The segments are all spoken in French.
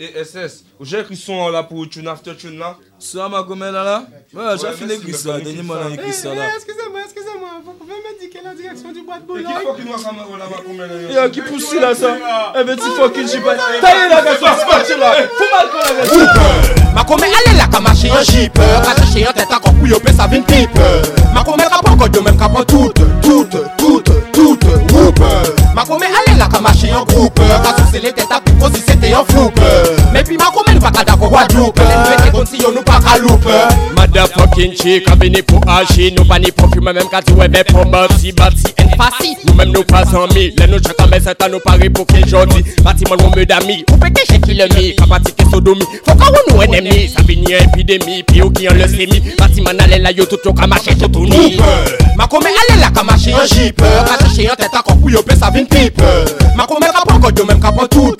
et SS. J'ai qui sont là pour tune after tune là. Ça m'a comme là là. Ouais, j'ai fait l'église ça, dernier mois dans ça eh, là. Excusez-moi, excusez-moi, vous pouvez me dire quelle est la direction du bois de Boulogne Il faut qu'il nous eh, sommes là comme là. Et qui pousse là ça Eh ben tu qu'il j'ai pas. Taille la gars, ça se là. Fou mal quand la gars. Ma comme elle là comme chez un jeeper, à chez un tête encore couille au sa vin pipe. Ma comme elle pas encore de même capot toute, toute, toute, toute, Ma comme elle là comme chez un groupe, à sous les têtes à Mwen kon si sete yon foup Mwen pi mwen kon men vaka da kon wadoup Mwen mwen te konti yon nou pa kaloup Mada fokin che, ka vene pou aje Nou pa ni profume menm kati webe pomba Psi bati en fasi, nou menm nou pasan mi Len nou chan kamen satan nou pari pou ke jodi Bati man yon me dami, oupe ke shekile mi Kapati ke sodomi, fokan yon nou enemi Sa vini yon epidemi, pi ou ki yon lese mi Bati man ale la yo toutou kamache chotouni Mwen kon men ale la kamache yon jipe Kache yon tete akok pou yope sa vin pipe Mwen kon men kapon kodyo menm kapon toutou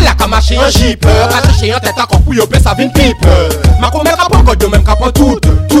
Kase che yon jipe, kase che yon tete akok pou yope sa vin pipe Ma koumen kapon kodyo men kapon toute, toute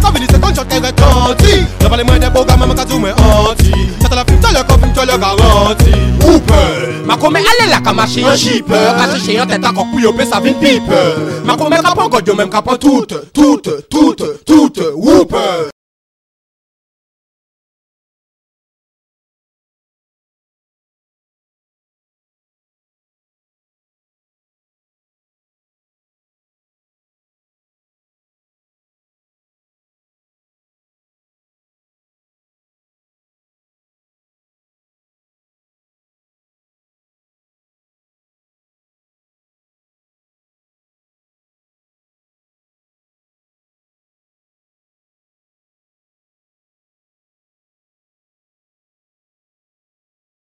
Euh, Makome alelaka machine un euh, tête à teta kokuyo pe sa vin pipe Makome kapon godyo même kapon toute Toute, toute, toute, whoop